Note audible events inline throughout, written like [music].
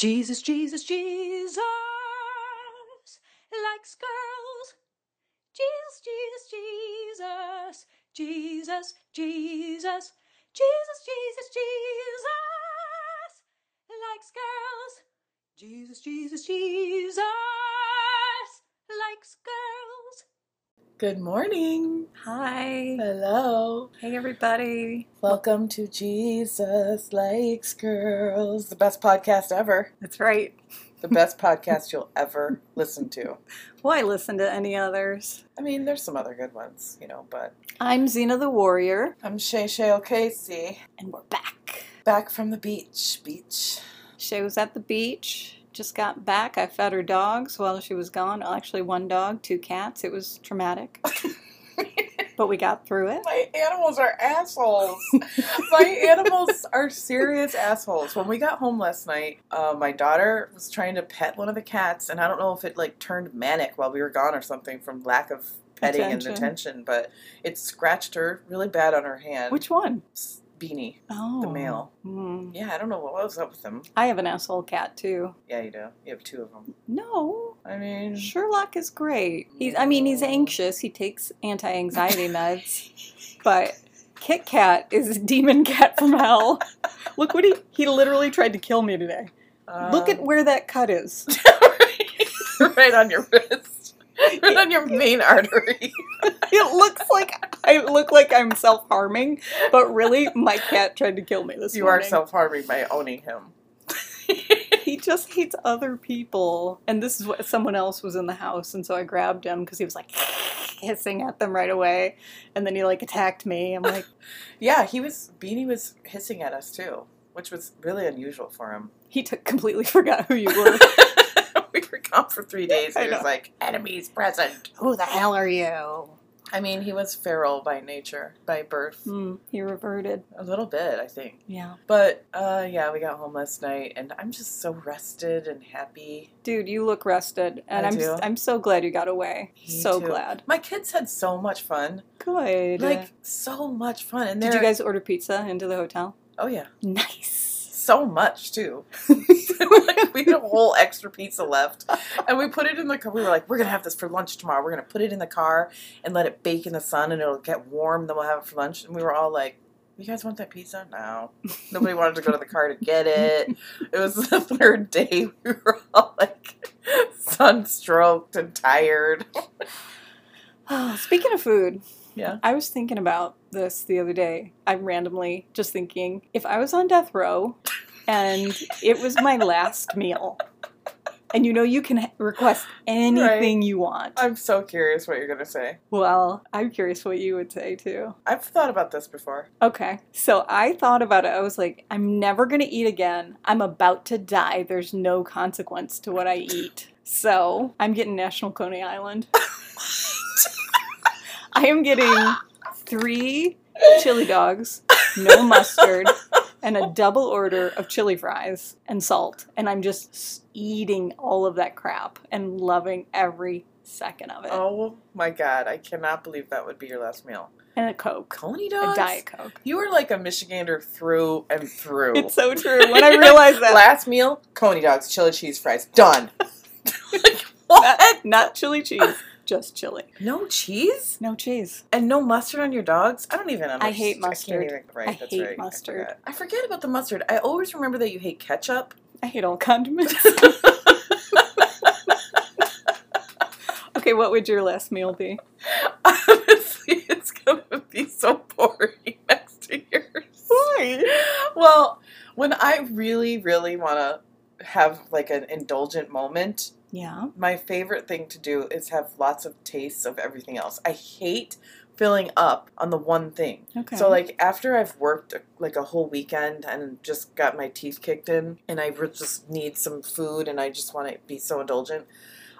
Jesus, Jesus, Jesus likes girls. Jesus, Jesus, Jesus, Jesus, Jesus, Jesus, Jesus, Jesus likes girls. Jesus, Jesus, Jesus likes girls. Good morning. Hi. Hello. Hey, everybody. Welcome to Jesus Likes Girls, the best podcast ever. That's right. The best podcast you'll ever listen to. Why listen to any others? I mean, there's some other good ones, you know, but I'm Xena the Warrior, I'm Shay Shay O'Casey, and we're back. back from the beach. Beach. Shay was at the beach. Just got back. I fed her dogs while she was gone. Actually, one dog, two cats. It was traumatic, [laughs] but we got through it. My animals are assholes. my animals are serious assholes. When we got home last night, uh, my daughter was trying to pet one of the cats, and I don't know if it like turned manic while we were gone or something from lack of petting Attention. and attention, but it scratched her really bad on her hand. Which one? Beanie. Oh, the male. Hmm. Yeah, I don't know what was up with them. I have an asshole cat too. Yeah, you do. You have two of them. No, I mean, Sherlock is great. He's, I mean, he's anxious. He takes anti-anxiety [laughs] meds, but Kit Kat is a demon cat from hell. Look what he he literally tried to kill me today. Look at um, where that cut is. [laughs] right on your wrist, [laughs] right on your main artery. It looks like I look like I'm self-harming, but really my cat tried to kill me this morning. You are self harming by owning him. [laughs] He just hates other people. And this is what someone else was in the house, and so I grabbed him because he was like [laughs] hissing at them right away, and then he like attacked me. I'm like, [laughs] Yeah, he was Beanie was hissing at us too, which was really unusual for him. he took completely forgot who you were. we were gone for three days. I He was like, enemies present. who the hell are you? I mean, he was feral by nature, by birth. Hmm, he reverted. A little bit, I think. Yeah, But uh, yeah, we got home last night, and I'm just so rested and happy. dude, you look rested, and I I'm do. I'm so glad you got away. Me so too. glad. My kids had so much fun, Good. like so much fun. And did you guys order pizza into the hotel? Oh yeah, Nice. So much too. [laughs] like, we had a whole extra pizza left, and we put it in the car. We were like, we're gonna have this for lunch tomorrow. We're gonna put it in the car and let it bake in the sun, and it'll get warm. Then we'll have it for lunch. And we were all like. You guys want that pizza? No. Nobody wanted to go to the car to get it. It was the [laughs] third day. We were all like sunstroked and tired. [sighs] Speaking of food, Yeah. I was thinking about this the other day. I'm randomly just thinking if I was on death row and it was my [laughs] last meal, and you know you can request anything you want. I'm so curious what you're gonna say. Well, I'm curious what you would say too. I've thought about this before. Okay, so I thought about it. I was like, I'm never gonna eat again. I'm about to die. There's no consequence to what I eat. So I'm getting National Coney Island. [laughs] [laughs] I am getting three [laughs] chili dogs, no mustard, and a double order of chili fries and salt. And I'm just eating all of that crap and loving every second of it. Oh my god, I cannot believe that would be your last meal. And a Coke. Coney A dogs? Diet Coke. You are like a Michigander through and through. It's so true. When I [laughs] realized that. Last meal, Coney dogs, chili cheese fries. Done. like, [laughs] what? Not, not chili cheese, just chili. No cheese? No cheese. And no mustard on your dogs? I don't even understand. I hate mustard. can't even, right, I that's hate right. mustard. I forgot. I forget about the mustard. I always remember that you hate ketchup. I hate all condiments. [laughs] [laughs] okay, what would your last meal be? Honestly, it's gonna be so boring [laughs] next to yours. Why? Well, when I really, really want to have like an indulgent moment, Yeah. my favorite thing to do is have lots of tastes of everything else. I hate filling up on the one thing. Okay. So like after I've worked like a whole weekend and just got my teeth kicked in and I just need some food and I just want to be so indulgent,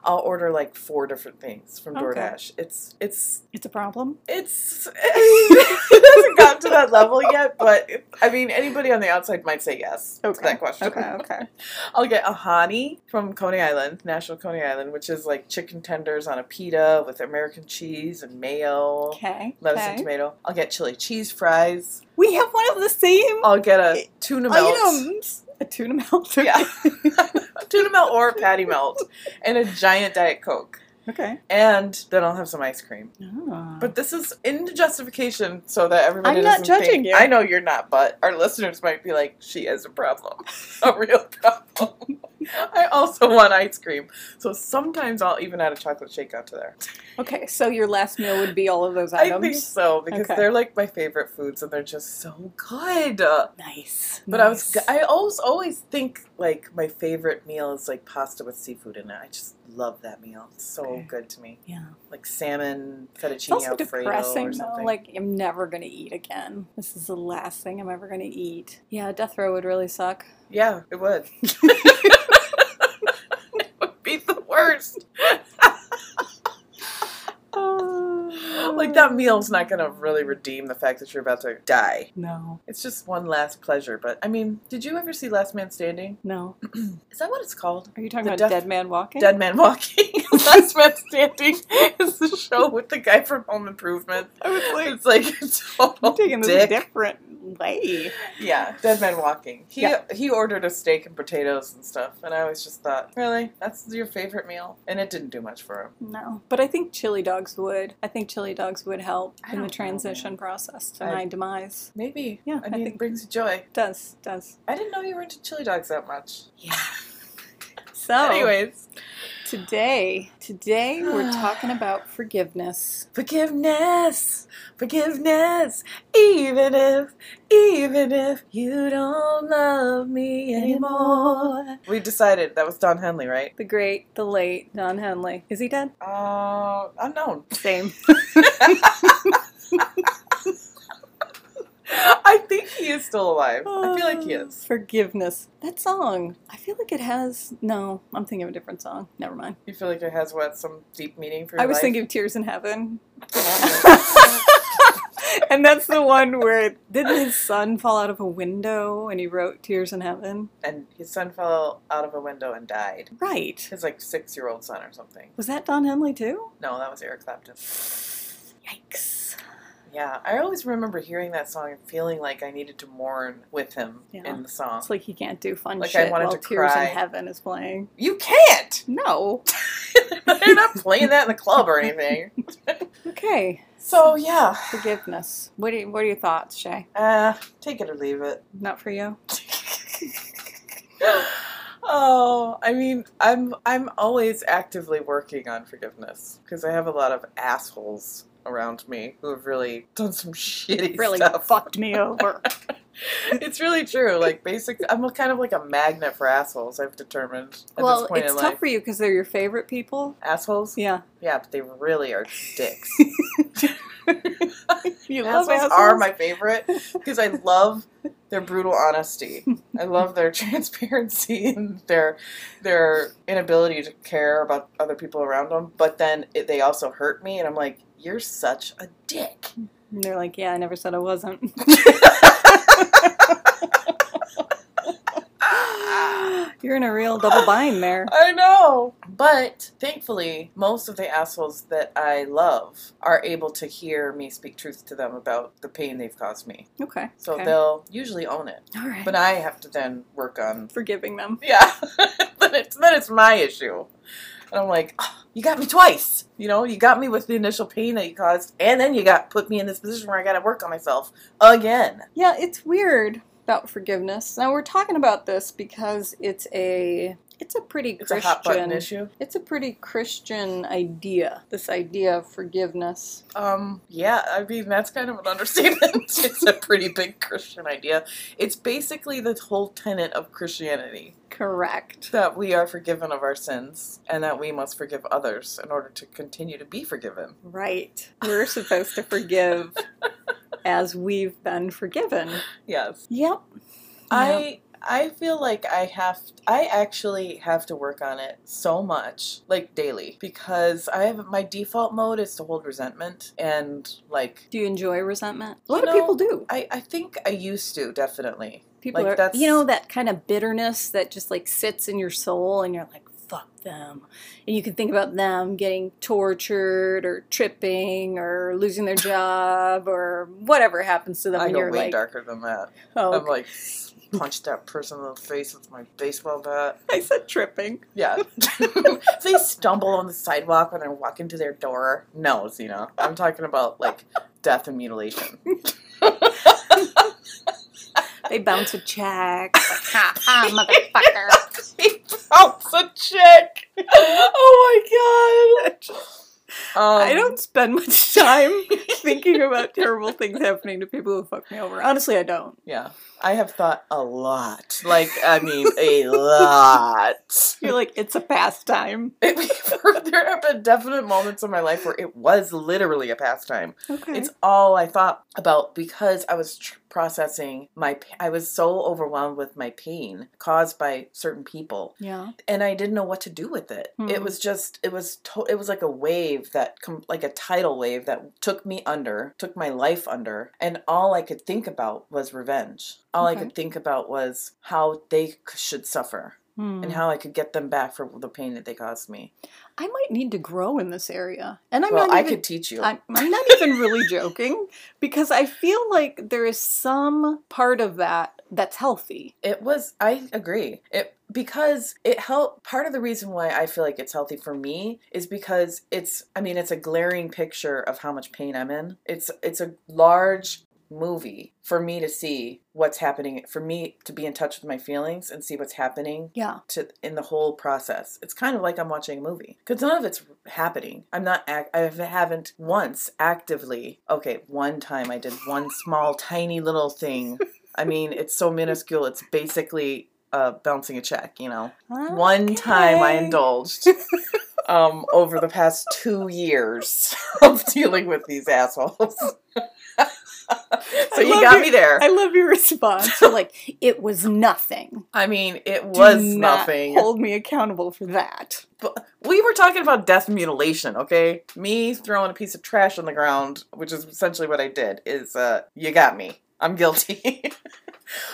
I'll order like four different things from Okay. DoorDash. It's it's it's a problem. it's [laughs] it hasn't gotten to that level yet, but it, I mean anybody on the outside might say yes to Okay. that question. Okay, okay. [laughs] I'll get a hani from Coney Island, National Coney Island, which is like chicken tenders on a pita with American cheese and mayo, Okay. lettuce and okay. tomato. I'll get chili cheese fries. We have one of the same I'll get a tuna melt. items. A tuna melt. Yeah. [laughs] tuna melt or patty melt. And a giant Diet Coke. Okay. And then I'll have some ice cream. Ah. But this is in justification so that everybody I'm not judging think- you. I know you're not, but our listeners might be like, she has a problem. a real problem. [laughs] [laughs] I also want ice cream. So sometimes I'll even add a chocolate shake onto there. okay, so your last meal would be all of those items? I think so because Okay. they're like my favorite foods and they're just so good. Nice. But I was I always always think like my favorite meal is like pasta with seafood in it. I just love that meal. It's so Okay. good to me. yeah. Like salmon fettuccine It's also alfredo depressing or though. something. Like I'm never gonna eat again. This is the last thing I'm ever gonna eat. Yeah, death row would really suck. yeah, it would. [laughs] it would be the worst. Like that meal's not gonna really redeem the fact that you're about to die. No, It's just one last pleasure. But I mean, did you ever see Last Man Standing? no. [clears throat] Is that what it's called? Are you talking The about Dead Man Walking? Dead Man Walking. [laughs] [laughs] Last Man Standing is the show with the guy from Home Improvement. I was like, It's like total I'm taking this a different way. Yeah, Dead Man Walking. He Yeah. he ordered a steak and potatoes and stuff, and I always just thought, really, that's your favorite meal, and it didn't do much for him. No, but I think chili dogs would. I think chili dogs would help I in the transition process to I- my demise. Maybe. Yeah, I I mean, think- it brings you joy. Does does. I didn't know you were into chili dogs that much. Yeah. [laughs] So Anyways, today, today we're talking [sighs] about forgiveness. forgiveness, forgiveness. Even if, even if you don't love me anymore. We decided that was Don Henley, right? The great, the late Don Henley. Is he dead? Uh, unknown. Same. [laughs] [laughs] I think he is still alive. I feel like he uh, is. Forgiveness. That song. I feel like it has. No, I'm thinking of a different song. Never mind. You feel like it has what some deep meaning for your I was life? thinking of Tears in Heaven. [laughs] and that's the one where didn't his son fall out of a window and he wrote Tears in Heaven? and his son fell out of a window and died. Right. His like six year old son or something. Was that Don Henley too? No, that was Eric Clapton. [sighs] Yikes. Yeah, I always remember hearing that song and feeling like I needed to mourn with him Yeah. in the song. It's like he can't do fun Like, I shit wanted while to Tears cry. in Heaven is playing. You can't! [laughs] No. [laughs] They're not playing that in the club or anything. [laughs] Okay. So, yeah. Forgiveness. What, you, what are your thoughts, Shay? Uh, take it or leave it. Not for you? oh, I mean, I'm I'm always actively working on forgiveness because I have a lot of assholes around me who have really done some [laughs] shitty Really stuff. [laughs] fucked me over. it's really true. Like, basically, I'm a- kind of like a magnet for assholes. I've determined at well, this point it's in tough life. for you because they're your favorite people. Assholes? Yeah. Yeah, but they really are dicks. [laughs] You love assholes assholes? are my favorite because I love their brutal honesty. I love their transparency and their their inability to care about other people around them. But then it, they also hurt me, and I'm like, you're such a dick. And they're like, yeah, I never said I wasn't. [laughs] You're in a real double bind there. I know. But thankfully, most of the assholes that I love are able to hear me speak truth to them about the pain they've caused me. Okay. So okay. they'll usually own it. All right. But I have to then work on Forgiving them. Yeah. [laughs] then it's then it's my issue. And I'm like, "Ah, you got me twice. You know, you got me with the initial pain that you caused, and then you got put me in this position where I got to work on myself again. Yeah, it's weird about forgiveness. Now we're talking about this because it's a it's a pretty It's a Christian hot button issue. It's a pretty Christian idea. This idea of forgiveness. Um, yeah, I mean that's kind of an understatement. [laughs] it's a pretty big Christian idea. It's basically the whole tenet of Christianity Correct. that we are forgiven of our sins and that we must forgive others in order to continue to be forgiven. Right. We're supposed to forgive [laughs] as we've been forgiven. Yes. Yep. I I feel like I have I actually have to work on it so much like daily because I have my default mode is to hold resentment and like Do you enjoy resentment? A lot know, of people do. I I think I used to definitely. People like, are, that's- you know, that kind of bitterness that just like sits in your soul, and you're like, "Fuck them," and you can think about them getting tortured or tripping or losing their [laughs] job or whatever happens to them, I go you're way like, darker than that. "Oh, I'm like punch that person in the face with my baseball bat. [laughs] I said tripping. Yeah. [laughs] [laughs] they stumble on the sidewalk when they're walking to their door, no, Zena. I'm talking about like death and mutilation. They bounce a check. Ha ha, motherfucker. he bounce a chick. Oh my god. Um, I don't spend much [laughs] time thinking about [laughs] terrible things happening to people who fuck me over. Honestly, I don't. Yeah, I have thought a lot. Like, I mean, a lot. You're like, it's a pastime. [laughs] It, there have been definite moments in my life where it was literally a pastime. Okay. It's all I thought about because I was tr- processing my. I was so overwhelmed with my pain caused by certain people, yeah. and I didn't know what to do with it. Hmm. It was just. It was. To- it was like a wave that, com- like a tidal wave that took me under, took my life under, and all I could think about was revenge. All I could think about was how they should suffer Hmm. and how I could get them back for the pain that they caused me. I might need to grow in this area. And I'm well, not I could teach you. I'm, I'm not even really joking because I feel like there is some part of that that's healthy. It was. I agree. It because it helped. Part of the reason why I feel like it's healthy for me is because it's. I mean, it's a glaring picture of how much pain I'm in. It's it's a large movie for me to see what's happening for me to be in touch with my feelings and see what's happening Yeah. to in the whole process. It's kind of like i'm watching a movie because none of it's happening. I'm not act, i haven't once actively okay one time i did one small tiny little thing. [laughs] I mean it's so minuscule it's basically uh, bouncing a check you know? One time i indulged um, over the past two years [laughs] of dealing with these assholes [laughs] so I you got your- me there I love your response. You're like, it was nothing. I mean, it was not nothing. Hold me accountable for that. But we were talking about death mutilation, okay? Me throwing a piece of trash on the ground, which is essentially what I did, is uh you got me. I'm guilty. [laughs]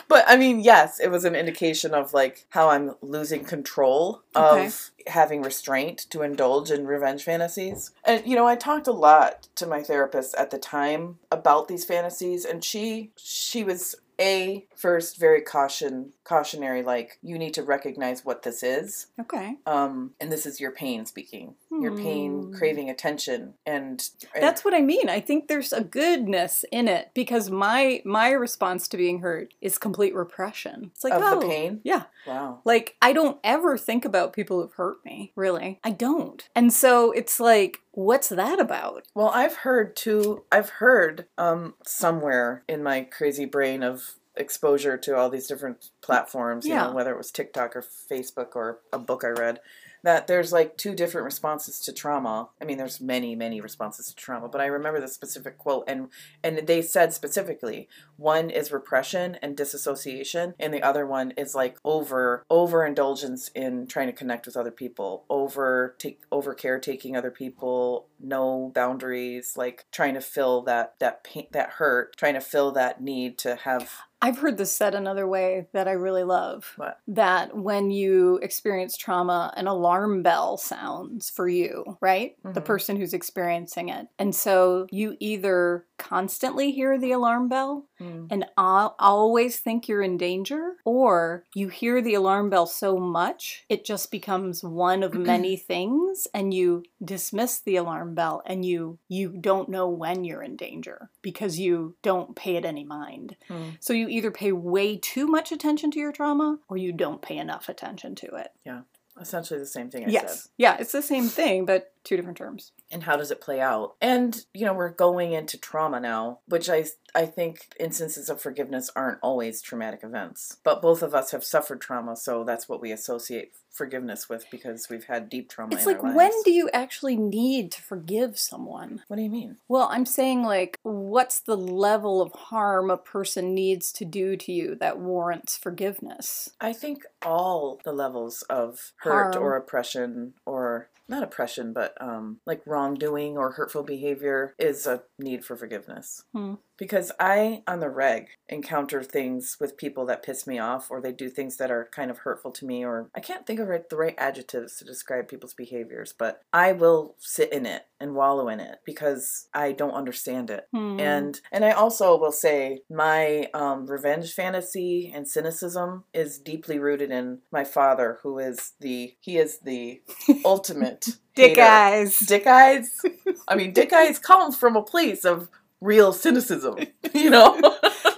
but I mean, yes, it was an indication of like how I'm losing control Okay. of having restraint to indulge in revenge fantasies. And you know, I talked a lot to my therapist at the time about these fantasies and she she was a first very caution cautionary like you need to recognize what this is Okay. um and this is your pain speaking your pain Hmm. craving attention and, and That's what I mean. I think there's a goodness in it because my my response to being hurt is complete repression. It's like of oh, the pain Yeah. wow Like I don't ever think about people who've hurt me, really. I don't. And so it's like what's that about? well i've heard too i've heard um somewhere in my crazy brain of exposure to all these different platforms you Yeah. know whether it was tiktok or facebook or a book i read that there's like two different responses to trauma. I mean there's many many responses to trauma but i remember the specific quote and and they said specifically one is repression and disassociation and the other one is like over overindulgence in trying to connect with other people over take over caretaking other people no boundaries like trying to fill that that pain that hurt trying to fill that need to have I've heard this said another way that I really love. What? That when you experience trauma, an alarm bell sounds for you, right? The Mhm. person who's experiencing it. And so you either constantly hear the alarm bell mm, and al- always think you're in danger, or you hear the alarm bell so much it just becomes one of many [clears throat] things, and you dismiss the alarm bell, and you you don't know when you're in danger because you don't pay it any mind. mm. So you either pay way too much attention to your trauma, or you don't pay enough attention to it. Yeah essentially the same thing I said. yes, yeah, it's the same thing, but two different terms. And how does it play out and you know we're going into trauma now which i i think instances of forgiveness aren't always traumatic events but both of us have suffered trauma so that's what we associate forgiveness with because we've had deep trauma It's like when do you actually need to forgive someone? what do you mean Well, I'm saying, like, what's the level of harm a person needs to do to you that warrants forgiveness? i think all the levels of hurt Harm. or oppression or not oppression but um like wrongdoing or hurtful behavior is a need for forgiveness Hmm. Because I, on the reg, encounter things with people that piss me off or they do things that are kind of hurtful to me or I can't think of the right adjectives to describe people's behaviors, but I will sit in it and wallow in it because I don't understand it. Hmm. And and I also will say my um, revenge fantasy and cynicism is deeply rooted in my father, who is the he is the [laughs] ultimate dick hater. eyes. Dick eyes. [laughs] I mean, dick eyes comes from a place of real cynicism. [laughs] You know,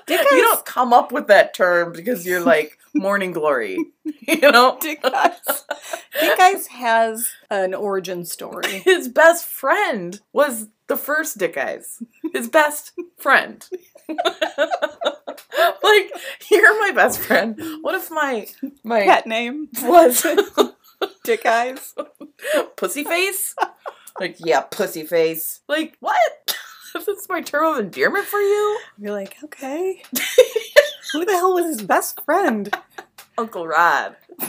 Dick [laughs] you don't come up with that term because you're like morning glory. [laughs] You know, Dick eyes. Dick eyes has an origin story. his best friend was the first Dick Eyes. His best friend. like, you're my best friend. What if my my Pet name was Dick eyes. pussy face? Like, yeah, pussy face. Like, what? [laughs] That's my term of endearment for you? You're like, okay. [laughs] Who the hell was his best friend? Uncle Rod. [laughs]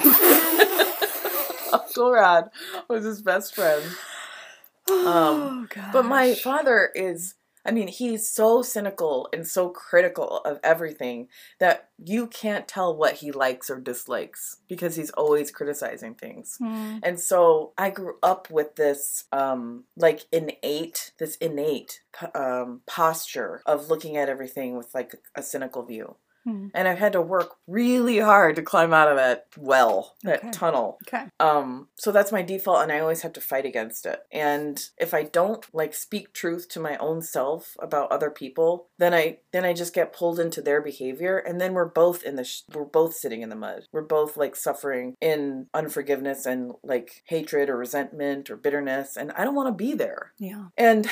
Uncle Rod was his best friend. [sighs] oh god. But my father is, I mean, he's so cynical and so critical of everything that you can't tell what he likes or dislikes because he's always criticizing things. Hmm. And so I grew up with this, um, like innate, this innate um, posture of looking at everything with like a cynical view. Hmm. And I've had to work really hard to climb out of that well, that Okay. tunnel. Okay. Um, so that's my default, and I always have to fight against it. And if I don't like speak truth to my own self about other people, then I then I just get pulled into their behavior, and then we're both in the sh- we're both sitting in the mud. We're both like suffering in unforgiveness and like hatred or resentment or bitterness, and I don't want to be there. Yeah. And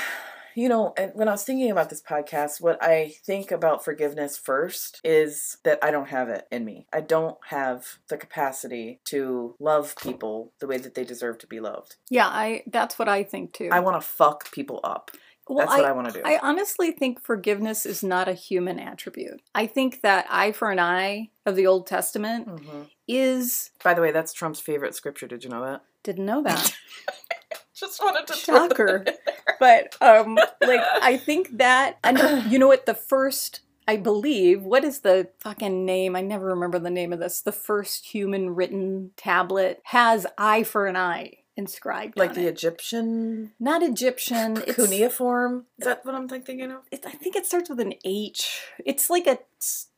you know, and when I was thinking about this podcast, what I think about forgiveness first is that I don't have it in me. I don't have the capacity to love people the way that they deserve to be loved. Yeah, I that's what I think too. I want to fuck people up. well, That's what I want to do. I honestly think forgiveness is not a human attribute. I think that eye for an eye of the Old Testament Mhm. is By the way, that's Trump's favorite scripture. Did you know that? didn't know that. [laughs] Just wanted to talk. Shocker. But um like I think that and you know what the first I believe what is the fucking name? I never remember the name of this. The first human written tablet has eye for an eye inscribed Like on the it. Egyptian not Egyptian. It's, cuneiform. Is that what I'm thinking of? it, I think it starts with an H. It's like a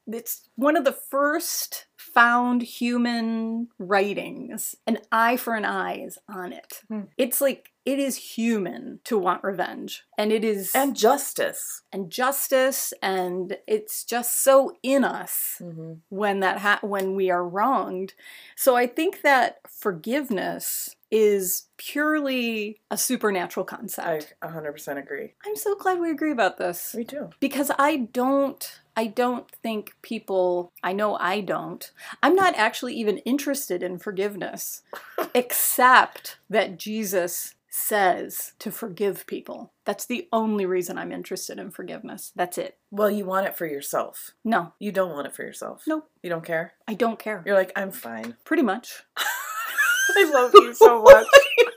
it's one of the first found human writings. An eye for an eye is on it. Hmm. It's like it is human to want revenge, and it is And justice. and justice, and it's just so in us hmm when that ha- when we are wronged. So I think that forgiveness is purely a supernatural concept. I 100% agree. I'm so glad we agree about this We do. because I don't I don't think people I know I don't. I'm not actually even interested in forgiveness [laughs] except that Jesus says to forgive people. That's the only reason I'm interested in forgiveness. That's it. Well, you want it for yourself. No, You don't want it for yourself. Nope. You don't care? I don't care. You're like, I'm fine. Pretty much. [laughs] I love you so much. [laughs]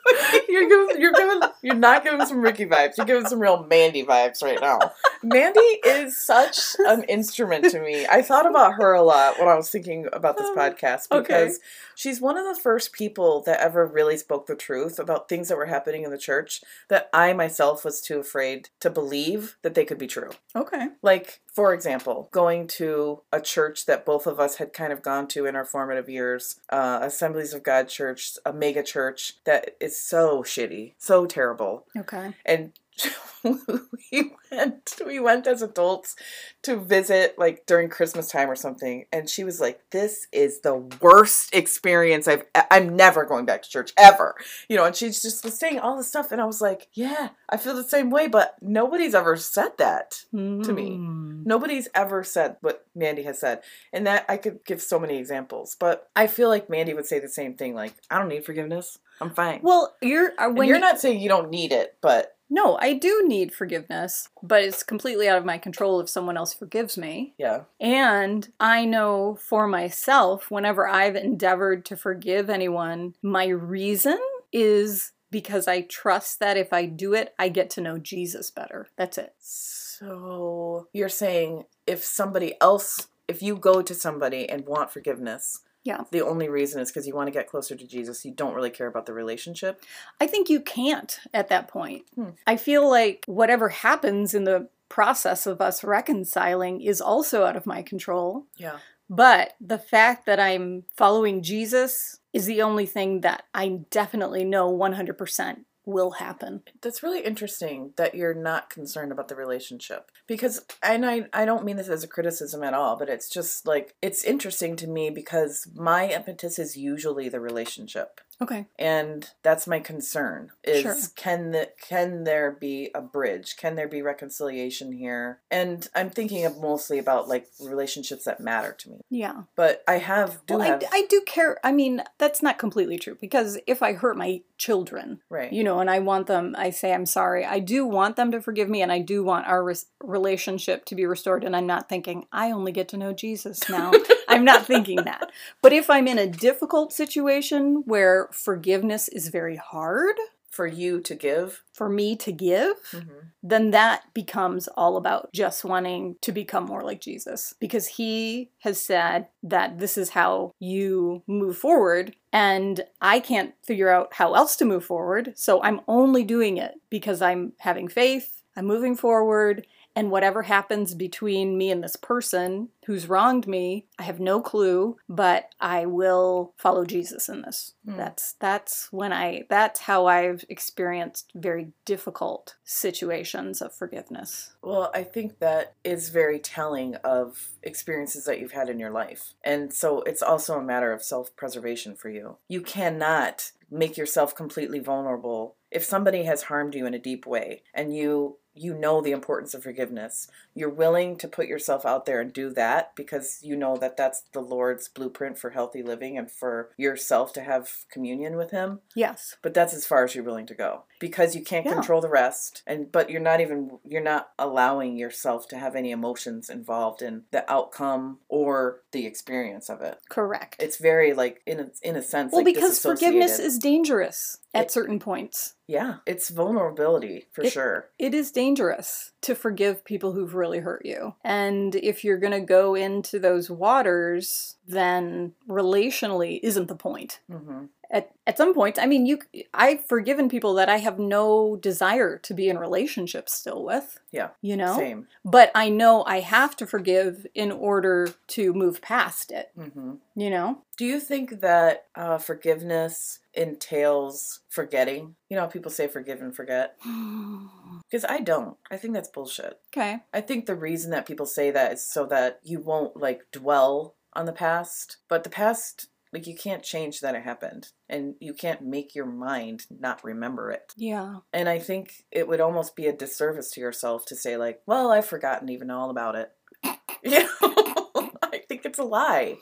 you're giving, you're giving, you're not giving some Ricky vibes. You're giving some real Mandy vibes right now. Mandy is such an [laughs] instrument to me. I thought about her a lot when I was thinking about this Oh, podcast okay. because she's one of the first people that ever really spoke the truth about things that were happening in the church that I myself was too afraid to believe that they could be true. Okay. Like, for example, going to a church that both of us had kind of gone to in our formative years, uh, Assemblies of God Church, a mega church that is so shitty, so terrible. Okay. And [laughs] we went, we went as adults to visit like during Christmas time or something, and she was like, "This is the worst experience I've. I'm never going back to church ever." You know, and she's just was saying all this stuff, and I was like, "Yeah, I feel the same way," but nobody's ever said that. To me. Nobody's ever said what Mandy has said. And that I could give so many examples. But I feel like Mandy would say the same thing like, I don't need forgiveness. I'm fine. Well, you're uh, And when you're you- not saying you don't need it, but No, I do need forgiveness, but it's completely out of my control if someone else forgives me. yeah. And I know for myself, whenever I've endeavored to forgive anyone, my reason is because I trust that if I do it, I get to know Jesus better. That's it. So you're saying if somebody else, if you go to somebody and want forgiveness, Yeah. the only reason is because you want to get closer to Jesus. You don't really care about the relationship. I think you can't at that point. Hmm. I feel like whatever happens in the process of us reconciling is also out of my control. Yeah. But the fact that I'm following Jesus is the only thing that I definitely know 100% will happen. That's really interesting that you're not concerned about the relationship. Because and I I don't mean this as a criticism at all, but it's just like it's interesting to me because my impetus is usually the relationship. Okay. and that's my concern is Sure. can the can there be a bridge can there be reconciliation here and i'm thinking of mostly about like relationships that matter to me Yeah. but i have do Well, I, have I do care. I mean, that's not completely true because if I hurt my children, right you know, and I want them, I say I'm sorry. I do want them to forgive me, and I do want our relationship to be restored. And I'm not thinking I only get to know Jesus now. [laughs] I'm not thinking that. But if I'm in a difficult situation where forgiveness is very hard for you to give for me to give, Mhm. then that becomes all about just wanting to become more like Jesus because he has said that this is how you move forward and I can't figure out how else to move forward. So I'm only doing it because I'm having faith, I'm moving forward, and whatever happens between me and this person who's wronged me, I have no clue, but I will follow Jesus in this. Hmm. That's that's when I that's how I've experienced very difficult situations of forgiveness. well i think that is very telling of experiences that you've had in your life and so it's also a matter of self-preservation for you you cannot make yourself completely vulnerable if somebody has harmed you in a deep way and you you know the importance of forgiveness you're willing to put yourself out there and do that because you know that that's the lord's blueprint for healthy living and for yourself to have communion with him Yes. but that's as far as you're willing to go because you can't Yeah. control the rest and but you're not even you're not allowing yourself to have any emotions involved in the outcome or the experience of it Correct. it's very like in a, in a sense well, like because forgiveness is dangerous at It- certain points. yeah it's vulnerability for It- sure It is dangerous to forgive people who've really hurt you. And if you're going to go into those waters, then relationally isn't the point. hmm At, at some point, I mean, you I've forgiven people that I have no desire to be in relationships still with. Yeah. You know? same But I know I have to forgive in order to move past it, hmm you know? do you think that uh, forgiveness entails forgetting you know people say forgive and forget [sighs] because i don't i think that's bullshit okay. I think the reason that people say that is so that you won't like dwell on the past. But the past, like you can't change that it happened. And you can't make your mind not remember it. Yeah. And I think it would almost be a disservice to yourself to say, like, well, I've forgotten even all about it. [laughs] You know? [laughs] I think it's a lie.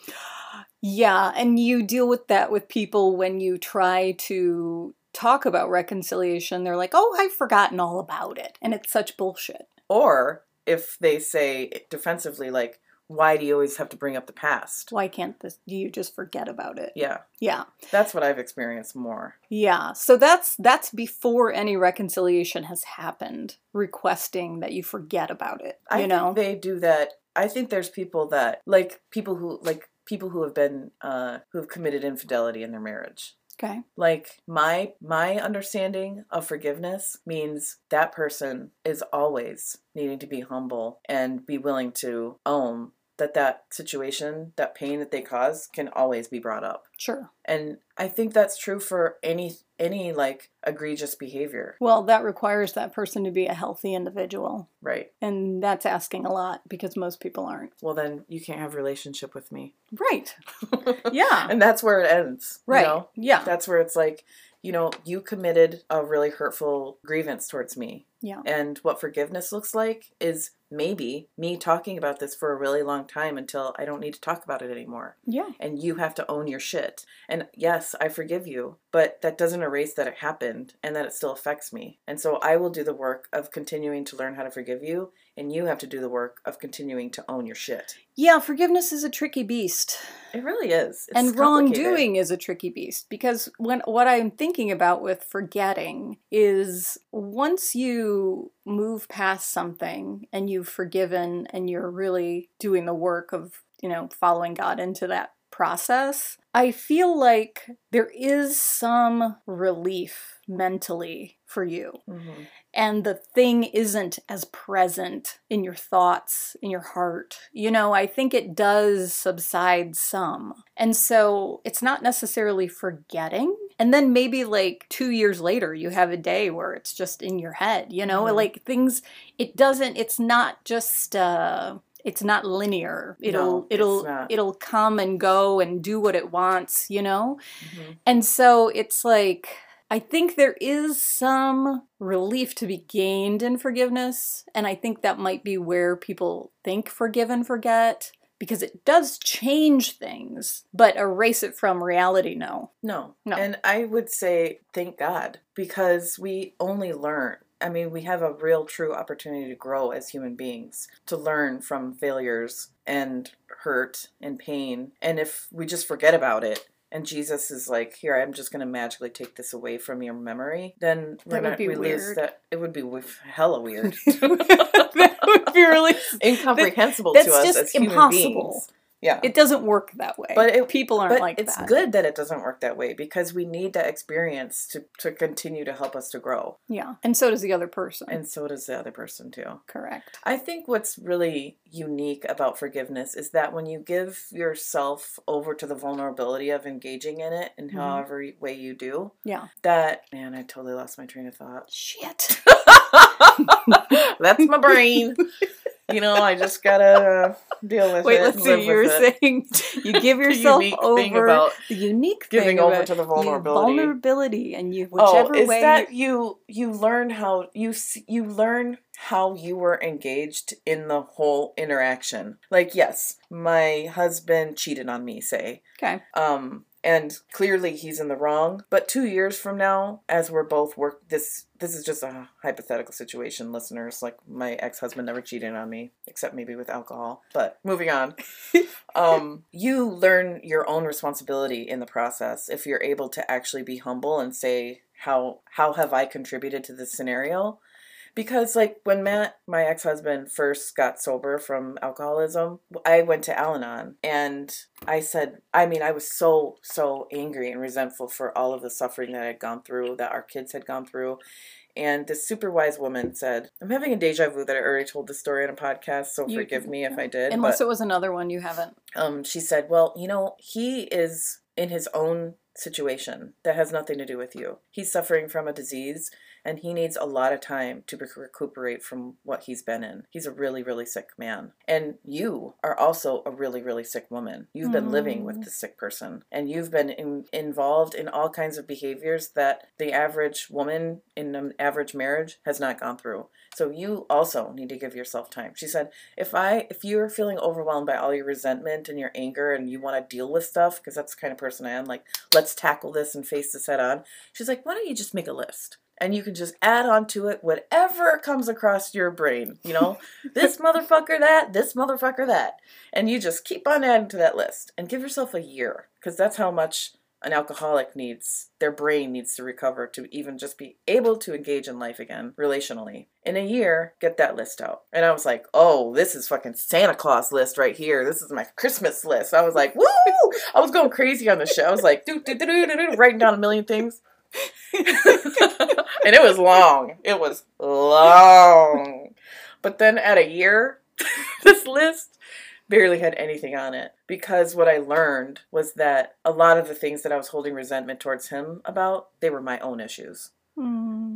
Yeah, and you deal with that with people when you try to talk about reconciliation. They're like, "Oh, I've forgotten all about it." And it's such bullshit. Or if they say defensively, like, why do you always have to bring up the past? Why can't this you just forget about it? Yeah, Yeah. that's what I've experienced more. Yeah. So that's that's before any reconciliation has happened, requesting that you forget about it. I You know? think they do that. I think there's people that like people who like people who have been uh who have committed infidelity in their marriage. okay. Like my my understanding of forgiveness means that person is always needing to be humble and be willing to own that that situation, that pain that they cause can always be brought up. Sure. And I think that's true for any any like egregious behavior, Well, that requires that person to be a healthy individual. right? And that's asking a lot because most people aren't. Well then you can't have a relationship with me. Right. [laughs] Yeah. and that's where it ends. you Right. know? Yeah. That's where it's like, you know, you committed a really hurtful grievance towards me. Yeah. And what forgiveness looks like is maybe me talking about this for a really long time until I don't need to talk about it anymore. Yeah. And you have to own your shit. And yes, I forgive you, but that doesn't erase that it happened and that it still affects me. And so I will do the work of continuing to learn how to forgive you, and you have to do the work of continuing to own your shit. Yeah, forgiveness is a tricky beast. It really is. It's and wrongdoing is a tricky beast because when what I'm thinking about with forgetting is once you move past something and you've forgiven and you're really doing the work of, you know, following God into that process, I feel like there is some relief mentally for you. Mhm. and the thing isn't as present in your thoughts, in your heart. You know, I think it does subside some. And so it's not necessarily forgetting. And then maybe like two years later, you have a day where it's just in your head, you know, Mhm. like things, it doesn't, it's not just, uh, it's not linear. It'll No, it'll it'll come and go and do what it wants, you know? Mhm. And so it's like, I think there is some relief to be gained in forgiveness. And I think that might be where people think forgive and forget because it does change things, but erase it from reality, no. No. No. And I would say thank God because we only learn. I mean, we have a real true opportunity to grow as human beings, to learn from failures and hurt and pain. And if we just forget about it, and Jesus is like, "Here, I'm just going to magically take this away from your memory," then That would be weird. that. It would be hella weird, [laughs] that would be really. [laughs] incomprehensible That's to us just as human impossible. beings. Yeah, It doesn't work that way. But it- people aren't but like it's that. good that it doesn't work that way because we need that experience to, to continue to help us to grow Yeah. And so does the other person. and so does the other person too Correct. i think what's really unique about forgiveness is that when you give yourself over to the vulnerability of engaging in it in Mhm. however way you do Yeah. that man i totally lost my train of thought Shit. [laughs] that's my brain [laughs] you know i just gotta deal with Wait, it Wait, let's see. You were it. saying [laughs] you give [laughs] yourself over thing about the unique thing giving over to the vulnerability vulnerability, and you whichever oh, is way that you you learn how you you learn how you were engaged in the whole interaction. Like, yes, my husband cheated on me, say, okay. um, and clearly he's in the wrong. But two years from now, as we're both work this this is just a hypothetical situation, listeners. Like my ex husband never cheated on me, except maybe with alcohol. But moving on. [laughs] um, you learn your own responsibility in the process if you're able to actually be humble and say how how have I contributed to this scenario? Because like when Matt, my ex-husband, first got sober from alcoholism, I went to Al-Anon and I said, I mean, I was so so angry and resentful for all of the suffering that I'd gone through, that our kids had gone through. And this super wise woman said, I'm having a deja vu that I already told the story on a podcast, so You- forgive me if I did. Unless but- it was another one you haven't. um, she said, Well, you know, he is in his own situation that has nothing to do with you. He's suffering from a disease and he needs a lot of time to rec- recuperate from what he's been in. He's a really, really sick man. And you are also a really, really sick woman. You've been living with the sick person and you've been in, involved in all kinds of behaviors that the average woman in an average marriage has not gone through. So you also need to give yourself time. She said, if I if you're feeling overwhelmed by all your resentment and your anger and you want to deal with stuff because that's the kind of person I am like let's tackle this and face this head on she's like why don't you just make a list and you can just add on to it whatever comes across your brain you know? [laughs] This motherfucker that this motherfucker that. And you just keep on adding to that list and give yourself a year because that's how much an alcoholic needs their brain needs to recover to even just be able to engage in life again relationally. In a year get that list out. And i was like oh this is fucking santa claus list right here. This is my christmas list. I was like woo! I was going crazy on the show. I was like writing down a million things [laughs] and it was long it was long but then at a year [laughs] this list barely had anything on it because what I learned was that a lot of the things that I was holding resentment towards him about, they were my own issues.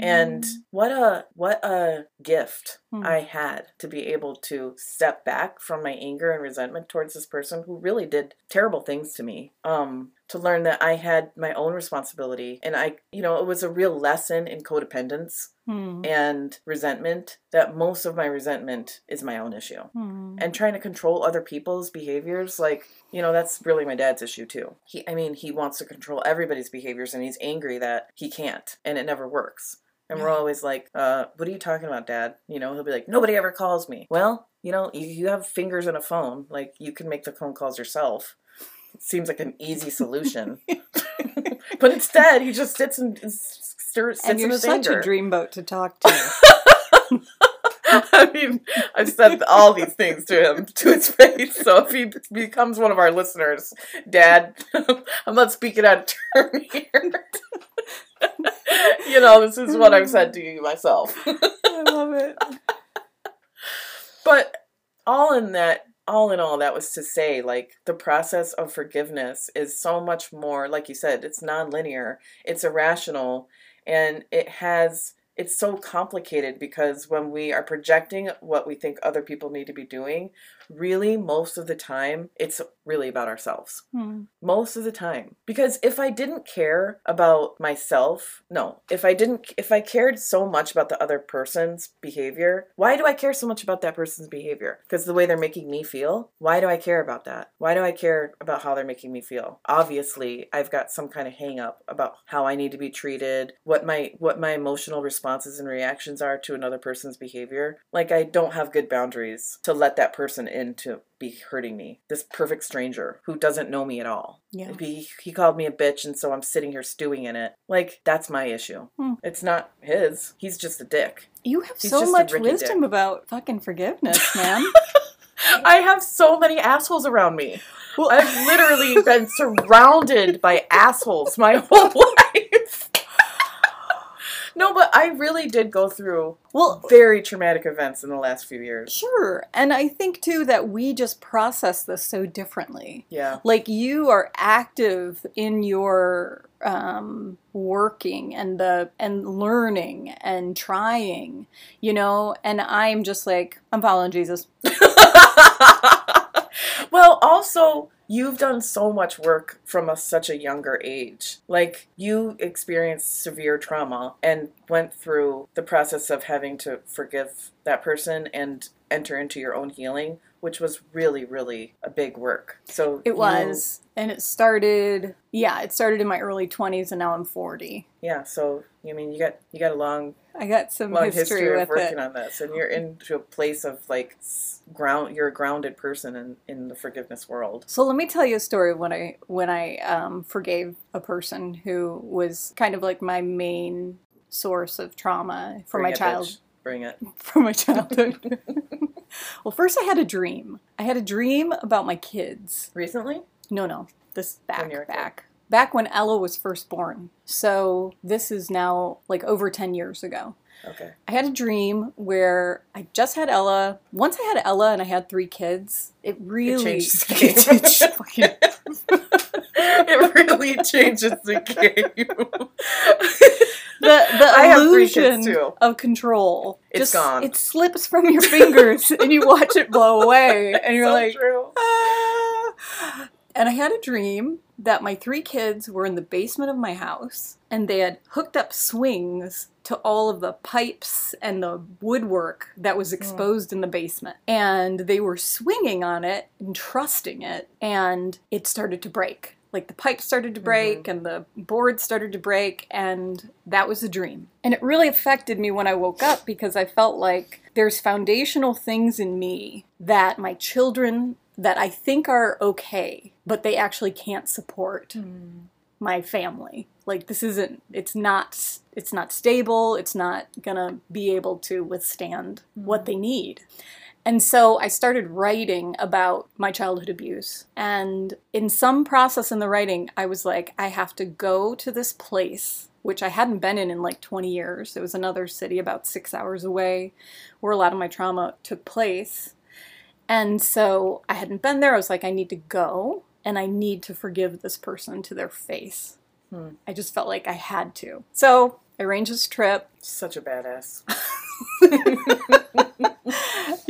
And what a what a gift Hmm. I had to be able to step back from my anger and resentment towards this person who really did terrible things to me. Um to learn that I had my own responsibility. And I, you know, it was a real lesson in codependence Hmm. and resentment that most of my resentment is my own issue. Hmm. And trying to control other people's behaviors, like, you know, that's really my dad's issue too. He, I mean, he wants to control everybody's behaviors and he's angry that he can't and it never works. And we're always like, uh, what are you talking about, dad? You know, he'll be like, nobody ever calls me. Well, you know, you, you have fingers and a phone. Like, you can make the phone calls yourself. Seems like an easy solution. [laughs] but instead, he just sits and stirs, sits and in you're such anger. a dreamboat to talk to. [laughs] I mean, I've said all these things to him to his face. So if he becomes one of our listeners, Dad, [laughs] I'm not speaking out of turn here. you know, this is what I've said to you myself. I love it. But all in that, all in all, that was to say, like, the process of forgiveness is so much more, like you said, it's non-linear, it's irrational, and it has, it's so complicated because when we are projecting what we think other people need to be doing, really, most of the time, it's really about ourselves. Hmm. Most of the time. Because if I didn't care about myself, no, if I didn't, if I cared so much about the other person's behavior, why do I care so much about that person's behavior? Because the way they're making me feel? Why do I care about that? Why do I care about how they're making me feel? Obviously, I've got some kind of hang up about how I need to be treated, what my what my emotional responses and reactions are to another person's behavior. Like I don't have good boundaries to let that person in to be hurting me. This perfect stranger who doesn't know me at all. Yeah. He, he called me a bitch, and so I'm sitting here stewing in it. Like, that's my issue. Hmm. It's not his. He's just a dick. You have He's so much wisdom dick. about fucking forgiveness, [laughs] man. I have so many assholes around me. well, I've literally [laughs] been surrounded by assholes my whole life. No, but I really did go through well, very traumatic events in the last few years. sure. And I think too that we just process this so differently. Yeah. Like you are active in your um, working and the and learning and trying, you know. And I'm just like I'm following Jesus. [laughs] well, also, you've done so much work from a, such a younger age. Like, you experienced severe trauma and went through the process of having to forgive that person and enter into your own healing, which was really, really a big work. So It you- was, and it started. Yeah, it started in my early 20s, and now I'm 40. yeah. So I mean, you got you got a long, I got some long history, history, of with working it. on this, and you're into a place of like ground. You're a grounded person in in the forgiveness world. So let me tell you a story of when I when I um, forgave a person who was kind of like my main source of trauma for Bring my child. Bring it. [laughs] for my childhood. [laughs] well, first I had a dream. I had a dream about my kids. Recently. No, no, this back a kid. Back when Ella was first born. So this is now like over ten years ago. Okay. I had a dream where I just had Ella. Once I had Ella and I had three kids, it really changed the [laughs] game. [laughs] It really changes the game. [laughs] the the I have three kids, illusion too. of control. It's just, gone. It slips from your fingers and you watch it blow away, and you're So like. "Ah." And I had a dream that my three kids were in the basement of my house and they had hooked up swings to all of the pipes and the woodwork that was hmm. exposed in the basement. And they were swinging on it and trusting it, and it started to break. Like the pipes started to break mm-hmm. and the boards started to break, and that was a dream. And it really affected me when I woke up because I felt like there's foundational things in me that my children that I think are okay, but they actually can't support hmm. my family. Like this isn't it's not it's not stable, it's not going to be able to withstand hmm. what they need. And so I started writing about my childhood abuse. And in some process in the writing, I was like, I have to go to this place, which I hadn't been in in like 20 years. It was another city about six hours away where a lot of my trauma took place. And so I hadn't been there. I was like, I need to go and I need to forgive this person to their face. Hmm. I just felt like I had to. So I arranged this trip, Such a badass. [laughs]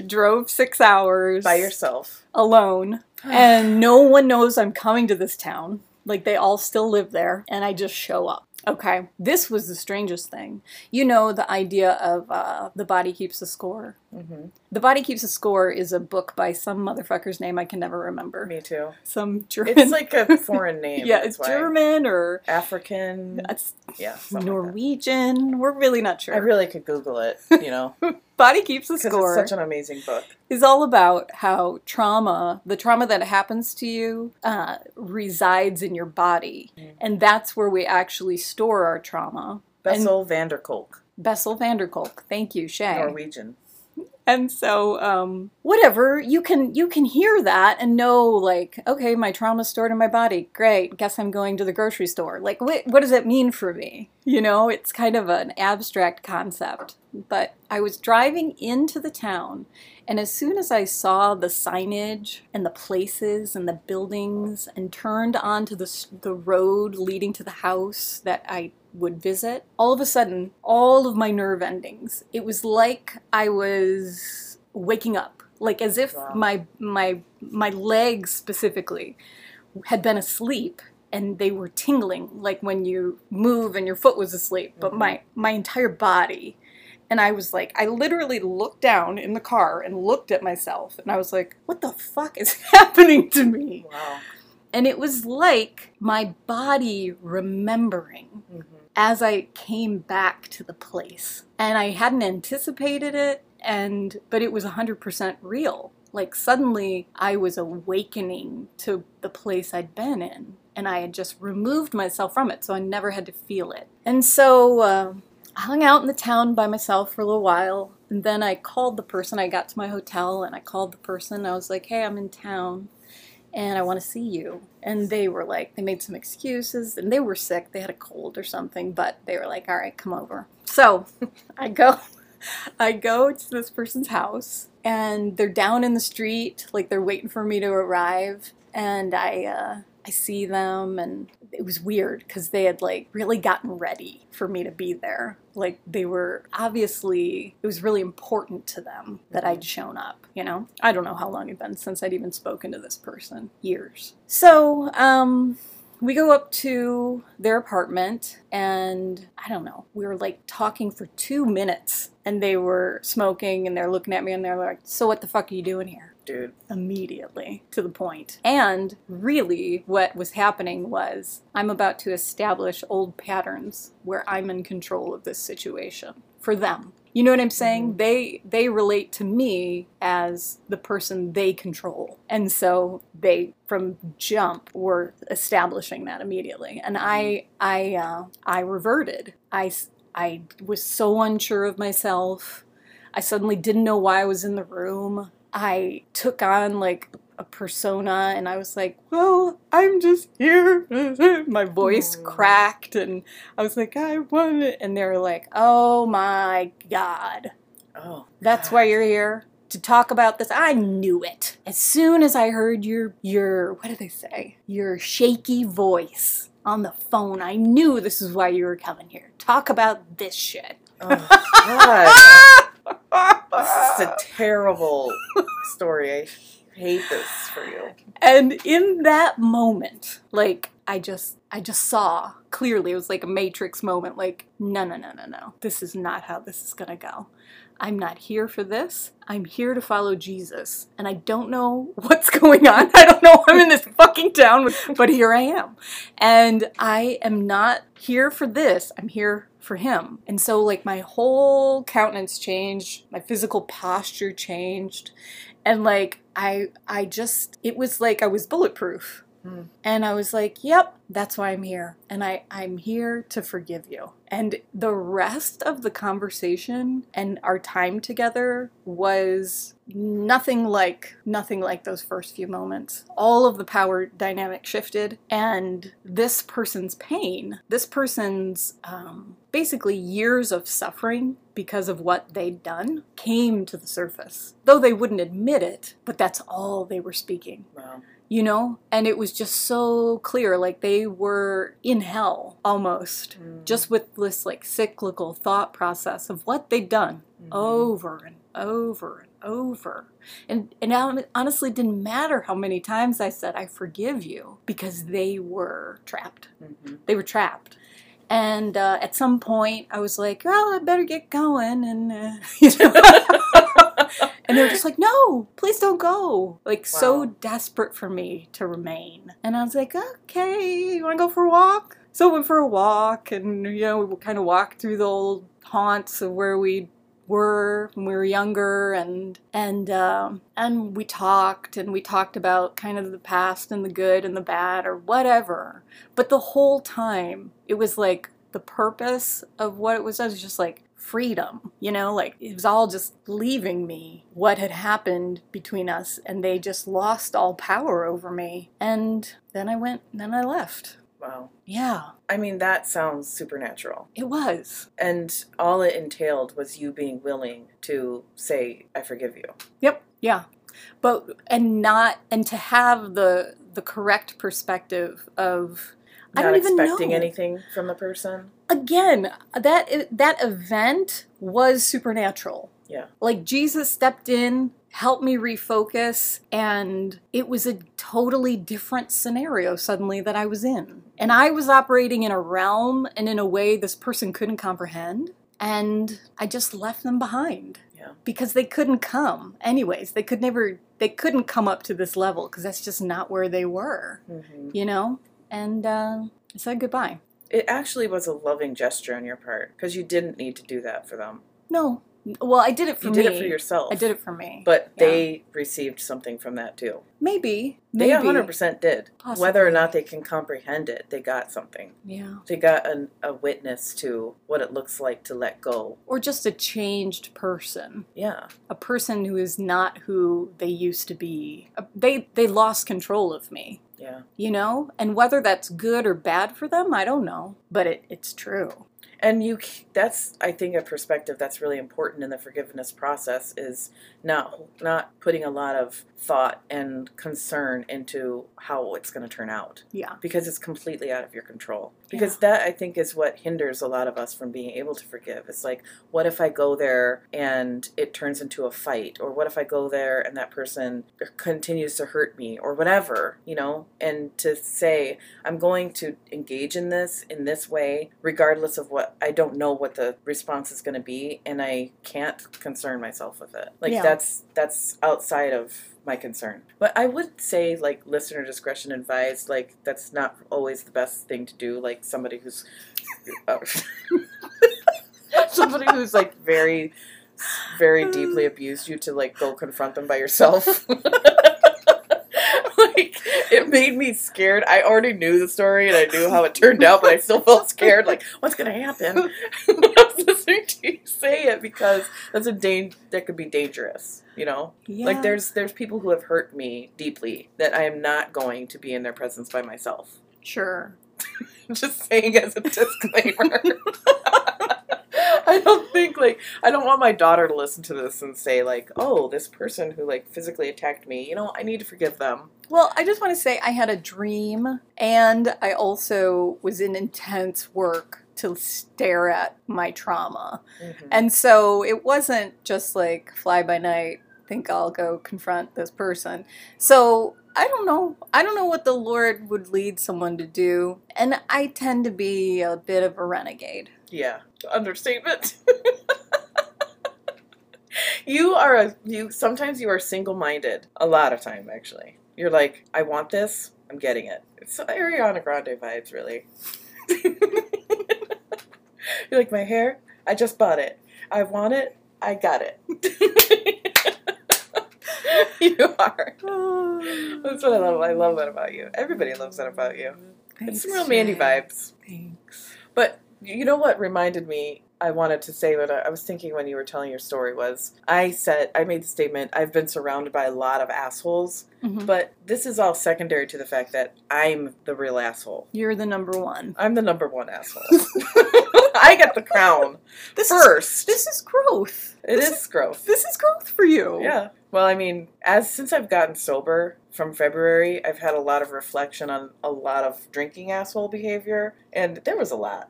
drove six hours By yourself. alone, and no one knows I'm coming to this town. Like they all still live there, and I just show up. Okay, this was the strangest thing. You know, the idea of uh, the body keeps the score. Hmm The Body Keeps a Score is a book by some motherfucker's name I can never remember. Me too. Some German. It's like a foreign [laughs] name. yeah, that's it's. German or African. it's Yeah. something like. Norwegian. We're really not sure. I really could Google it, you know, [laughs] Body Keeps a [laughs] Score it's such an amazing book. is all about how trauma, the trauma that happens to you, uh, resides in your body. Mm. And that's where we actually store our trauma. Bessel van der Kolk, Bessel van der Kolk. Thank you, Shay. Norwegian. And so, um, whatever you can you can hear that and know like, okay, my trauma's stored in my body. Great. Guess I'm going to the grocery store. Like, what what does it mean for me? You know, it's kind of an abstract concept. But I was driving into the town, and as soon as I saw the signage and the places and the buildings, and turned onto the the road leading to the house that I would visit, all of a sudden, all of my nerve endings, it was like I was waking up, like as if Wow. my my my legs specifically had been asleep and they were tingling like when you move and your foot was asleep, but Mhm. my my entire body and I was like, I literally looked down in the car and looked at myself, and I was like, what the fuck is [laughs] happening to me? Wow. And it was like my body remembering hmm as I came back to the place. And I hadn't anticipated it and but it was 100% real. Like suddenly I was awakening to the place I'd been in and I had just removed myself from it so I never had to feel it. And so uh, I hung out in the town by myself for a little while and then I called the person I got to my hotel and I called the person I was like, "Hey, I'm in town." And I want to see you. And they were like, they made some excuses and they were sick. They had a cold or something, but they were like, all right, come over. So [laughs] I go, I go to this person's house and they're down in the street, like they're waiting for me to arrive. And I, uh, I see them and it was weird because they had like really gotten ready for me to be there. Like they were obviously, it was really important to them that I'd shown up, you know? I don't know how long it'd been since I'd even spoken to this person. Years. So, um, we go up to their apartment and I don't know, we were like talking for two minutes and they were smoking and they're looking at me and they're like, So what the fuck are you doing here? Dude. immediately to the point. And really, what was happening was I'm about to establish old patterns where I'm in control of this situation for them. You know what I'm saying? They they relate to me as the person they control. And so they from jump were establishing that immediately. And I I uh, I reverted. I s- I was so unsure of myself. I suddenly didn't know why I was in the room. I took on like a persona and I was like, well, I'm just here. [laughs] My voice Mm. cracked and I was like, I want it. And they were like, oh my God, Oh. that's why you're here to talk about this. I knew it. As soon as I heard your, your, what did they say? Your shaky voice on the phone, I knew this is why you were coming here. Talk about this shit. Oh, God. [laughs] terrible story. I hate this for you. And in that moment, like I just I just saw clearly it was like a matrix moment like no no no no no. This is not how this is going to go. I'm not here for this. I'm here to follow Jesus. And I don't know [laughs] what's going on. I don't know I'm in this fucking town, but here I am. And I am not here for this. I'm here for him. And so like my whole countenance changed, my physical posture changed, and like I I just it was like I was bulletproof. And I was like, "Yep, that's why I'm here. And I I'm here to forgive you." And the rest of the conversation and our time together was nothing like nothing like those first few moments. All of the power dynamic shifted, and this person's pain, this person's um, basically years of suffering because of what they'd done, came to the surface. Though they wouldn't admit it, but that's all they were speaking Wow. You know? And it was just so clear, like they were in hell almost, Mm. just with this like cyclical thought process of what they'd done. over and over and over. And and hon- honestly didn't matter how many times I said I forgive you because they were trapped. Mhm. They were trapped. And uh, at some point, I was like, "Well, I better get going," and uh, [laughs] you know, [laughs] [laughs] and they're just like, "No, please don't go!" Like so desperate for me to remain. And I was like, "Okay, you want to go for a walk?" So we went for a walk, and you know, we kind of walked through the old haunts of where we were when we were younger, and and um, and we talked, and we talked about kind of the past and the good and the bad or whatever. But the whole time, it was like the purpose of what it was. I was just like freedom, you know, like it was all just leaving me what had happened between us, and they just lost all power over me. And then I went, then I left. Wow. Yeah, I mean, that sounds supernatural. it was. And all it entailed was you being willing to say, I forgive you. Yep. Yeah. But and not and to have the the correct perspective of I Not don't even expecting know. anything from the person. again that that event was supernatural. Yeah. Like Jesus stepped in, helped me refocus, and it was a totally different scenario suddenly that I was in. And I was operating in a realm and in a way this person couldn't comprehend. And I just left them behind Yeah. because they couldn't come. Anyways, they could never, they couldn't come up to this level because that's just not where they were, hmm you know? And uh, said goodbye. It actually was a loving gesture on your part because you didn't need to do that for them. No. Well, I did it for You me. did it for yourself. I did it for me. But Yeah. they received something from that too. maybe. They Maybe. 100% did. Possibly. Whether or not they can comprehend it, they got something. Yeah. They got an, a witness to what it looks like to let go. Or just a changed person. Yeah. A person who is not who they used to be. They they lost control of me. Yeah. You know? And whether that's good or bad for them, I don't know. But it, it's true. And you that's I think a perspective that's really important in the forgiveness process is not not putting a lot of thought and concern into how it's going to turn out Yeah. because it's completely out of your control. Because that I think is what hinders a lot of us from being able to forgive. It's like what if I go there and it turns into a fight or what if I go there and that person continues to hurt me or whatever, you know? And to say I'm going to engage in this in this way, regardless of what I don't know what the response is going to be, and I can't concern myself with it. Like Yeah. that's that's outside of my concern. But I would say like listener discretion advised. Like that's not always the best thing to do. Like somebody who's uh, [laughs] somebody who's like very very deeply [sighs] abused you to like go confront them by yourself. [laughs] like it made me scared. I already knew the story and I knew how it turned out, but I still felt scared. Like, what's gonna happen? [laughs] when I was listening to say it because that's a dang that could be dangerous. You know, Yeah. like there's there's people who have hurt me deeply that I am not going to be in their presence by myself. Sure. [laughs] Just saying as a disclaimer. [laughs] I don't think like I don't want my daughter to listen to this and say like, "Oh, this person who like physically attacked me, you know, I need to forgive them." Well, I just want to say I had a dream and I also was in intense work to stare at my trauma. Mhm. And so it wasn't just like fly by night, think I'll go confront this person. So I don't know. I don't know what the Lord would lead someone to do. And I tend to be a bit of a renegade. Yeah, understatement. [laughs] you are a you. Sometimes you are single-minded. A lot of time, actually. You're like, I want this. I'm getting it. It's Ariana Grande vibes, really. [laughs] [laughs] You're like, my hair. I just bought it. I want it. I got it. [laughs] you are. [laughs] That's what I love. I love that about you. Everybody loves that about you. It's some real Mandy vibes. Thanks. But you know what reminded me? I wanted to say what I was thinking when you were telling your story was I said I made the statement I've been surrounded by a lot of assholes, Mhm. but this is all secondary to the fact that I'm the real asshole. You're the number one. I'm the number one asshole. I get the crown [laughs] This first. is this is growth. it this is growth. This is growth for you. Yeah. Well, I mean, as since I've gotten sober from February, I've had a lot of reflection on a lot of drinking asshole behavior, and there was a lot.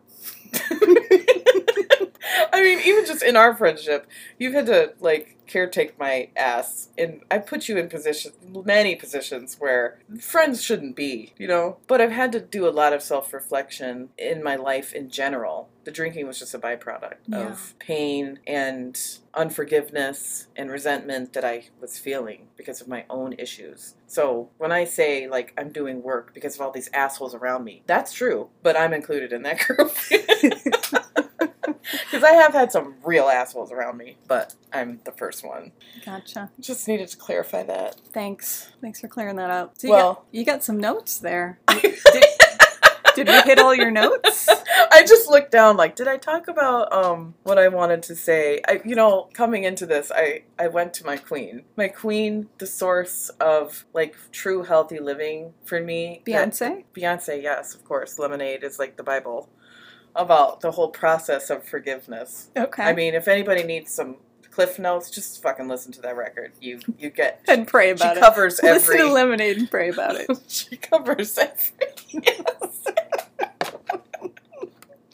[laughs] [laughs] I mean, even just in our friendship, you've had to like caretake my ass, and I put you in positions, many positions where friends shouldn't be, you know. But I've had to do a lot of self reflection in my life in general. The drinking was just a byproduct Yeah. of pain and unforgiveness and resentment that I was feeling because of my own issues. So when I say like I'm doing work because of all these assholes around me, that's true, but I'm included in that group. [laughs] [laughs] I have had some real assholes around me, but I'm the first one. Gotcha. Just needed to clarify that. Thanks. Thanks for clearing that up. So you, Well- got, you got some notes there. [laughs] Did, did we hit all your notes? I just looked down like did I talk about um what I wanted to say? I you know, coming into this, I I went to my queen. My queen, the source of like true healthy living for me. Beyonce? Beyonce, yes, of course. Lemonade is like the Bible about the whole process of forgiveness. Okay. I mean, if anybody needs some cliff notes, just fucking listen to that record. You you get [laughs] and pray she about it. She covers everything. Listen every to Lemonade and pray about it. [laughs] she covers every yes.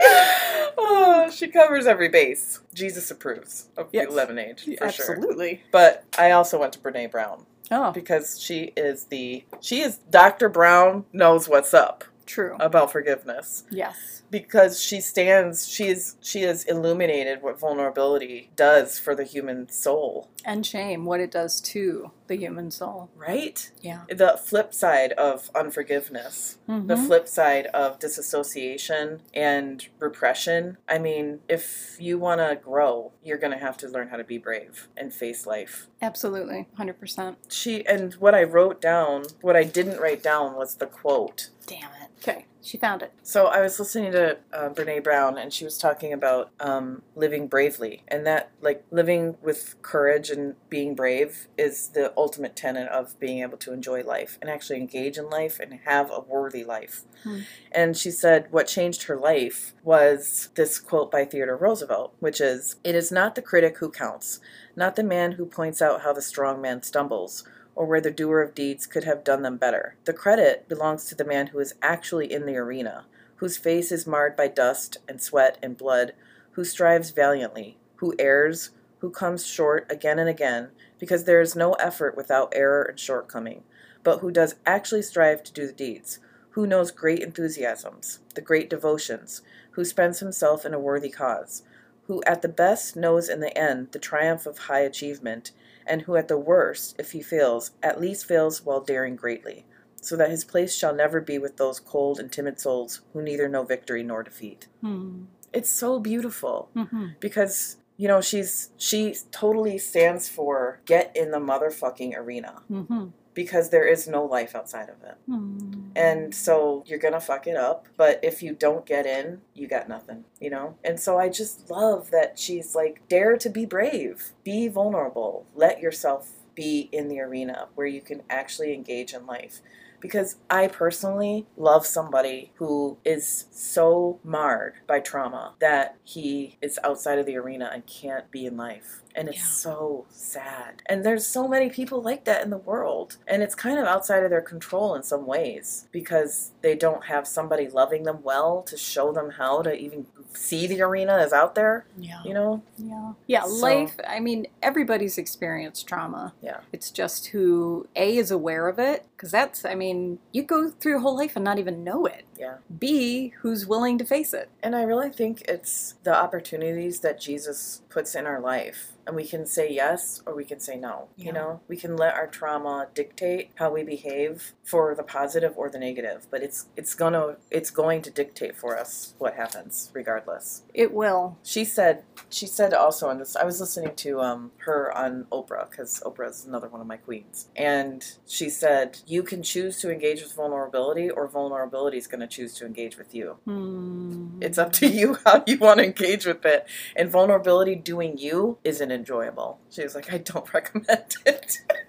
[laughs] oh, she covers every base. Jesus approves of Yes. lemonade for sure. Absolutely. But I also went to Brene Brown Oh, because she is the she is Dr. Brown knows what's up true. about forgiveness yes. Because she stands she is she has illuminated what vulnerability does for the human soul And shame, what it does to the human soul. right Yeah. the flip side of unforgiveness the Mhm. flip side of disassociation and repression i mean if you want to grow you're going to have to learn how to be brave and face life Absolutely. 100%. she and what i wrote down what i didn't write down was the quote Damn it. Okay. She found it. So I was listening to uh, Brene Brown, and she was talking about um, living bravely, and that like living with courage and being brave is the ultimate tenet of being able to enjoy life and actually engage in life and have a worthy life. Hmm. And she said what changed her life was this quote by Theodore Roosevelt, which is, "It is not the critic who counts, not the man who points out how the strong man stumbles." Or where the doer of deeds could have done them better. The credit belongs to the man who is actually in the arena, whose face is marred by dust and sweat and blood, who strives valiantly, who errs, who comes short again and again, because there is no effort without error and shortcoming, but who does actually strive to do the deeds, who knows great enthusiasms, the great devotions, who spends himself in a worthy cause, who at the best knows in the end the triumph of high achievement, and who at the worst, if he fails, at least fails while daring greatly, so that his place shall never be with those cold and timid souls who neither know victory nor defeat. Hmm. It's so beautiful Mm-hmm. because you know she's she totally stands for get in the motherfucking arena Mm-hmm. Because there is no life outside of it. Hmm. And so you're gonna fuck it up, but if you don't get in, you got nothing, you know? And so I just love that she's like, dare to be brave, be vulnerable, let yourself be in the arena where you can actually engage in life. Because I personally love somebody who is so marred by trauma that he is outside of the arena and can't be in life. And it's Yeah. so sad. And there's so many people like that in the world. And it's kind of outside of their control in some ways because they don't have somebody loving them well to show them how to even see the arena is out there, Yeah. you know? Yeah. Yeah, So- life, I mean, everybody's experienced trauma. Yeah. It's just who, A, is aware of it, because that's, I mean, you go through your whole life and not even know it. Yeah. B, who's willing to face it. And I really think it's the opportunities that Jesus puts in our life. And we can say yes or we can say no. Yeah. You know, we can let our trauma dictate how we behave for the positive or the negative, but it's it's gonna it's going to dictate for us what happens regardless. It will. She said she said also on this I was listening to um her on Oprah cuz Oprah is another one of my queens. And she said you can choose to engage with vulnerability or vulnerability is going to choose to engage with you. Hmm. It's up to you [laughs] how you want to engage with it. And vulnerability doing you isn't enjoyable. She was like, I don't [laughs] recommend it. [laughs]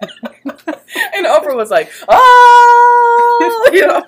and Oprah was like, oh, you know,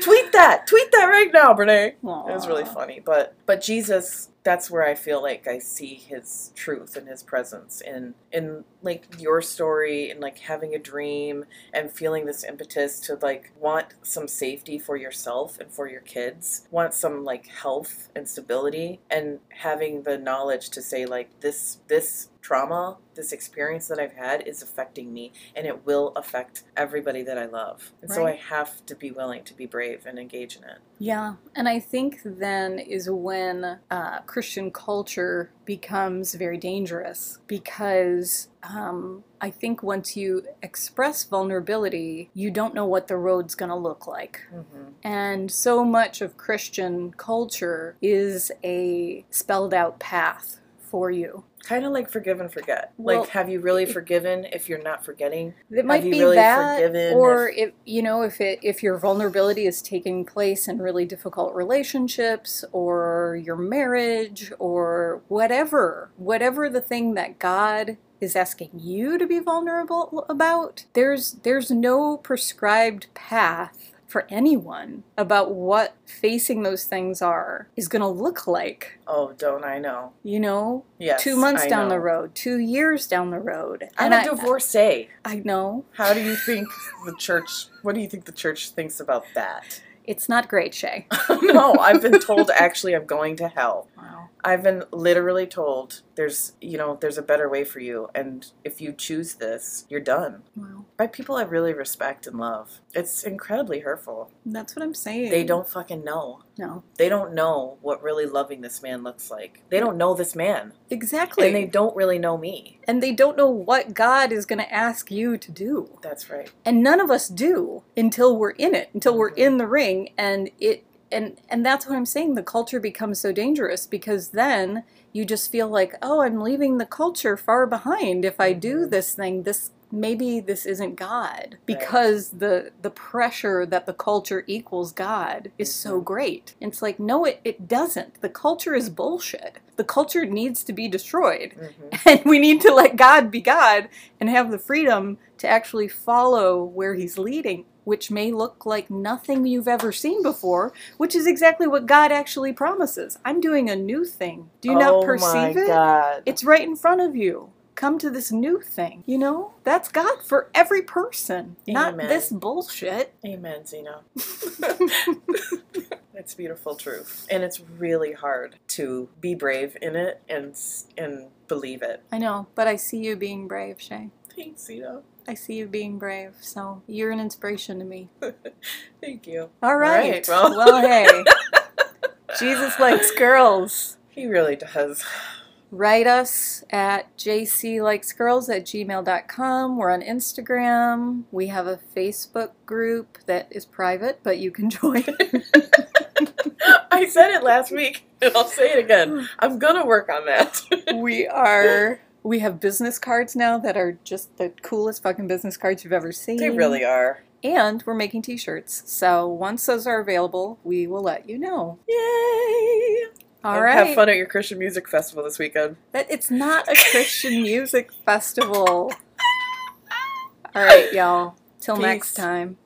tweet that, tweet that right now, Brene. Aw. It was really funny, but but Jesus that's where I feel like I see his truth and his presence in in like your story and like having a dream and feeling this impetus to like want some safety for yourself and for your kids, want some like health and stability and having the knowledge to say like this this trauma, this experience that I've had is affecting me and it will affect everybody that I love. And so I have to be willing to be brave and engage in it. Yeah, and I think then is when uh, Christian culture becomes very dangerous because um, I think once you express vulnerability, you don't know what the road's going to look like. Mm-hmm. And so much of Christian culture is a spelled out path for you. Kind of like forgive and forget. Well, like, have you really it- forgiven if you're not forgetting? It might you be really that, forgiven or if, you know, if it if your vulnerability is taking place in really difficult relationships, or your marriage, or whatever, whatever the thing that God is asking you to be vulnerable about, there's there's no prescribed path for anyone about what facing those things are is going to look like. Oh, don't I know? You know, Yes. two months I down the road, two years down the road, I'm and a I, divorcee. I know How do you think the church? What do you think the church thinks about that? it's not great, Shay. [laughs] no, I've been told actually I'm going to hell. Wow. I've been literally told there's you know there's a better way for you, and if you choose this, you're done. Wow. By people I really respect and love. It's incredibly hurtful. That's what I'm saying. They don't fucking know. No. They don't know what really loving this man looks like. They don't know this man. Exactly. And they don't really know me. and they don't know what God is going to ask you to do. That's right. And none of us do until we're in it, until we're Mhm. in the ring and it and and that's what I'm saying the culture becomes so dangerous because then you just feel like, "Oh, I'm leaving the culture far behind if I do Mhm. this thing. This maybe this isn't God because the the pressure that the culture equals God is so Mhm. great. It's like, no, it, it doesn't. The culture is bullshit. The culture needs to be destroyed. hmm [laughs] And we need to let God be God and have the freedom to actually follow where He's leading, which may look like nothing you've ever seen before, which is exactly what God actually promises. I'm doing a new thing. Do you not perceive oh it? God. It's right in front of you. Come to this new thing. You know? That's God for every person, not Amen. this bullshit. Amen, Zena. [laughs] it's beautiful truth, and it's really hard to be brave in it and and believe it. I know, but I see you being brave, Shay. Thanks, Zena. I see you being brave, so you're an inspiration to me. [laughs] Thank you. All right. right, well. well, hey. [laughs] Jesus likes girls. He really does. Write us at jclikesgirls at gmail.com. We're on Instagram. We have a Facebook group that is private, but you can [laughs] join. [laughs] I said it last week, and I'll say it again. I'm gonna work on that. [laughs] we are. We have business cards now that are just the coolest fucking business cards you've ever seen. they really are. And we're making t shirts. So once those are available, we will let you know. Yay! All And right. Have fun at your Christian music festival this weekend. That it's not a Christian music festival. All right, y'all. Till next time.